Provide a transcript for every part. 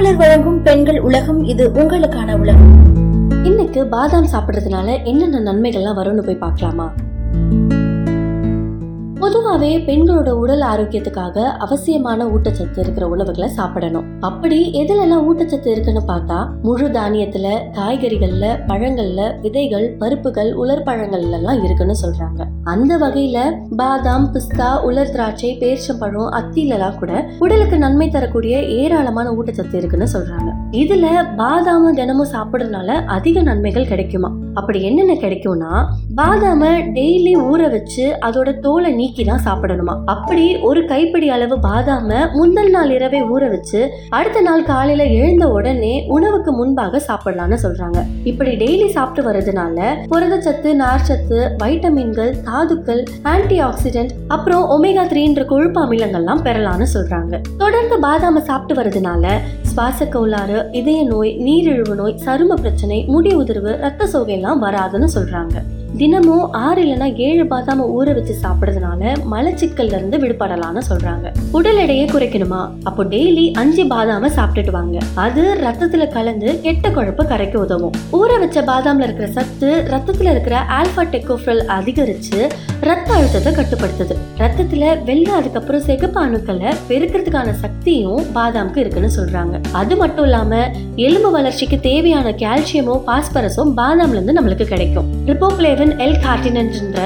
மாமலர் வழங்கும் பெண்கள் உலகம் இது உங்களுக்கான உலகம். இன்னைக்கு பாதாம் சாப்பிடுறதுனால என்னென்ன நன்மைகள்லாம் வரும்னு போய் பார்க்கலாமா? பொதுவாகவே பெண்களோட உடல் ஆரோக்கியத்துக்காக அவசியமான ஊட்டச்சத்து இருக்கிற உணவுகளை சாப்பிடணும். அப்படி எதுலெல்லாம் ஊட்டச்சத்து இருக்குன்னு பார்த்தா முழு தானியத்துல காய்கறிகள்ல பழங்கள்ல விதைகள் பருப்புகள் உலர் பழங்கள்ல எல்லாம் இருக்குன்னு சொல்றாங்க. அந்த வகையில பாதாம் பிஸ்தா உலர் திராட்சை பேர்ச்சம்பழம் அத்திலலாம் கூட உடலுக்கு நன்மை தரக்கூடிய ஏராளமான ஊட்டச்சத்து இருக்குன்னு சொல்றாங்க. இதுல பாதாம தினமும் சாப்பிடுறதுனால அதிக நன்மைகள் கிடைக்குமா? அப்படி என்னென்ன கிடைக்கும்னா பாதாம டெய்லி ஊற வச்சு அதோட தோலை நீக்கி தான் சாப்பிடணுமா. அப்படி ஒரு கைப்பிடி அளவு பாதாம முந்தல் நாள் இரவே ஊற வச்சு அடுத்த நாள் காலையில எழுந்த உடனே உணவுக்கு முன்பாக சாப்பிடலாம்னு சொல்றாங்க. இப்படி டெய்லி சாப்பிட்டு வர்றதுனால புரதச்சத்து நார்ச்சத்து வைட்டமின்கள் தாதுக்கள் ஆன்டி ஆக்சிடென்ட் அப்புறம் ஒமேகா த்ரீன்ற கொழுப்பு அமிலங்கள்லாம் பெறலாம்னு சொல்றாங்க. தொடர்ந்து பாதாம சாப்பிட்டு வர்றதுனால சுவாச கோளாறு இதய நோய் நீரிழிவு நோய் சரும பிரச்சனை முடி உதிர்வு ரத்த சோகை எல்லாம் வராதுன்னு சொல்றாங்க. தினமும் ஆறு இல்லைன்னா ஏழு பாதாம ஊற வச்சு சாப்பிடுறதுனால மலச்சிக்கல்ல இருந்து விடுபடலாம்னு சொல்றாங்க. உடல் எடையை குறைக்கணுமா? அப்போ டெய்லி அஞ்சு பாதாம சாப்பிட்டுட்டு வாங்க. அது ரத்தத்துல கலந்து கெட்ட கொழுப்பு கரைக்க உதவும். ஊற வச்ச பாதாம்ல இருக்கிற சத்து ரத்தத்துல இருக்கிற ஆல்பா டெக்கோஃபிரல் அதிகரிச்சு ரத்த அழுத்தத்தை கட்டுப்படுத்துது. ரத்தத்துல வெள்ளை அதுக்கப்புறம் சிகப்பு அணுக்களை பெருக்கிறதுக்கான சக்தியும் பாதாமுக்கு இருக்குன்னு சொல்றாங்க. அது மட்டும் இல்லாம எலும்பு வளர்ச்சிக்கு தேவையான கால்சியமும் பாஸ்பரஸும் பாதாம்ல இருந்து நம்மளுக்கு கிடைக்கும். ரிப்போப்ளேவன் எல் கார்டினன்ற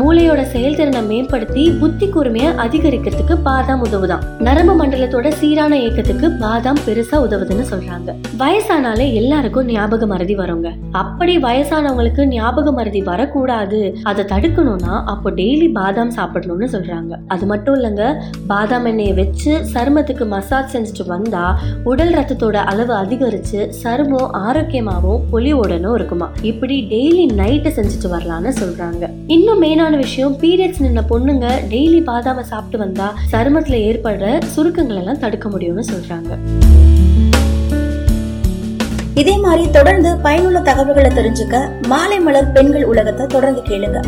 மூளையோட செயல்திறனை மேம்படுத்தி புத்தி கூர்மையை அதிகரிக்கிறதுக்கு பாதாம் உதவுதான் நரம்பு மண்டலத்தோட சீரான இயக்கத்துக்கு பாதாம் பெருசா உதவுதுன்னு சொல்றாங்க. வயசானாலே எல்லாருக்கும் ஞாபக மறதி வருங்க. அப்படி வயசானவங்களுக்கு ஞாபக மறதி வரக்கூடாது. அதை தடுக்கணும்னா அப்போ டெய்லி பாதாம் சாப்பிடணும்னு சொல்றாங்க. அது மட்டும் இல்லைங்க பாதாம் எண்ணெயை வச்சு சருமத்துக்கு மசாஜ் செஞ்சுட்டு வந்தா உடல் ரத்தத்தோட அளவு அதிகரிச்சு சருமம் ஆரோக்கியமாகவும் பொலிவுடனும் இருக்குமா. இப்படி டெய்லி நைட்டு செஞ்சுட்டு வரலாம்னு சொல்றாங்க. இன்னும் மெயினான விஷயம் பீரியட்ஸ் நின்ன பொண்ணுங்க டெய்லி பாதாம சாப்பிட்டு வந்தா சருமத்துல ஏற்படுற சுருக்கங்கள் எல்லாம் தடுக்க முடியும்னு சொல்றாங்க. இதே மாதிரி தொடர்ந்து பயனுள்ள தகவல்களை தெரிஞ்சுக்க மாலை மலர் பெண்கள் உலகத்தை தொடர்ந்து கேளுங்க.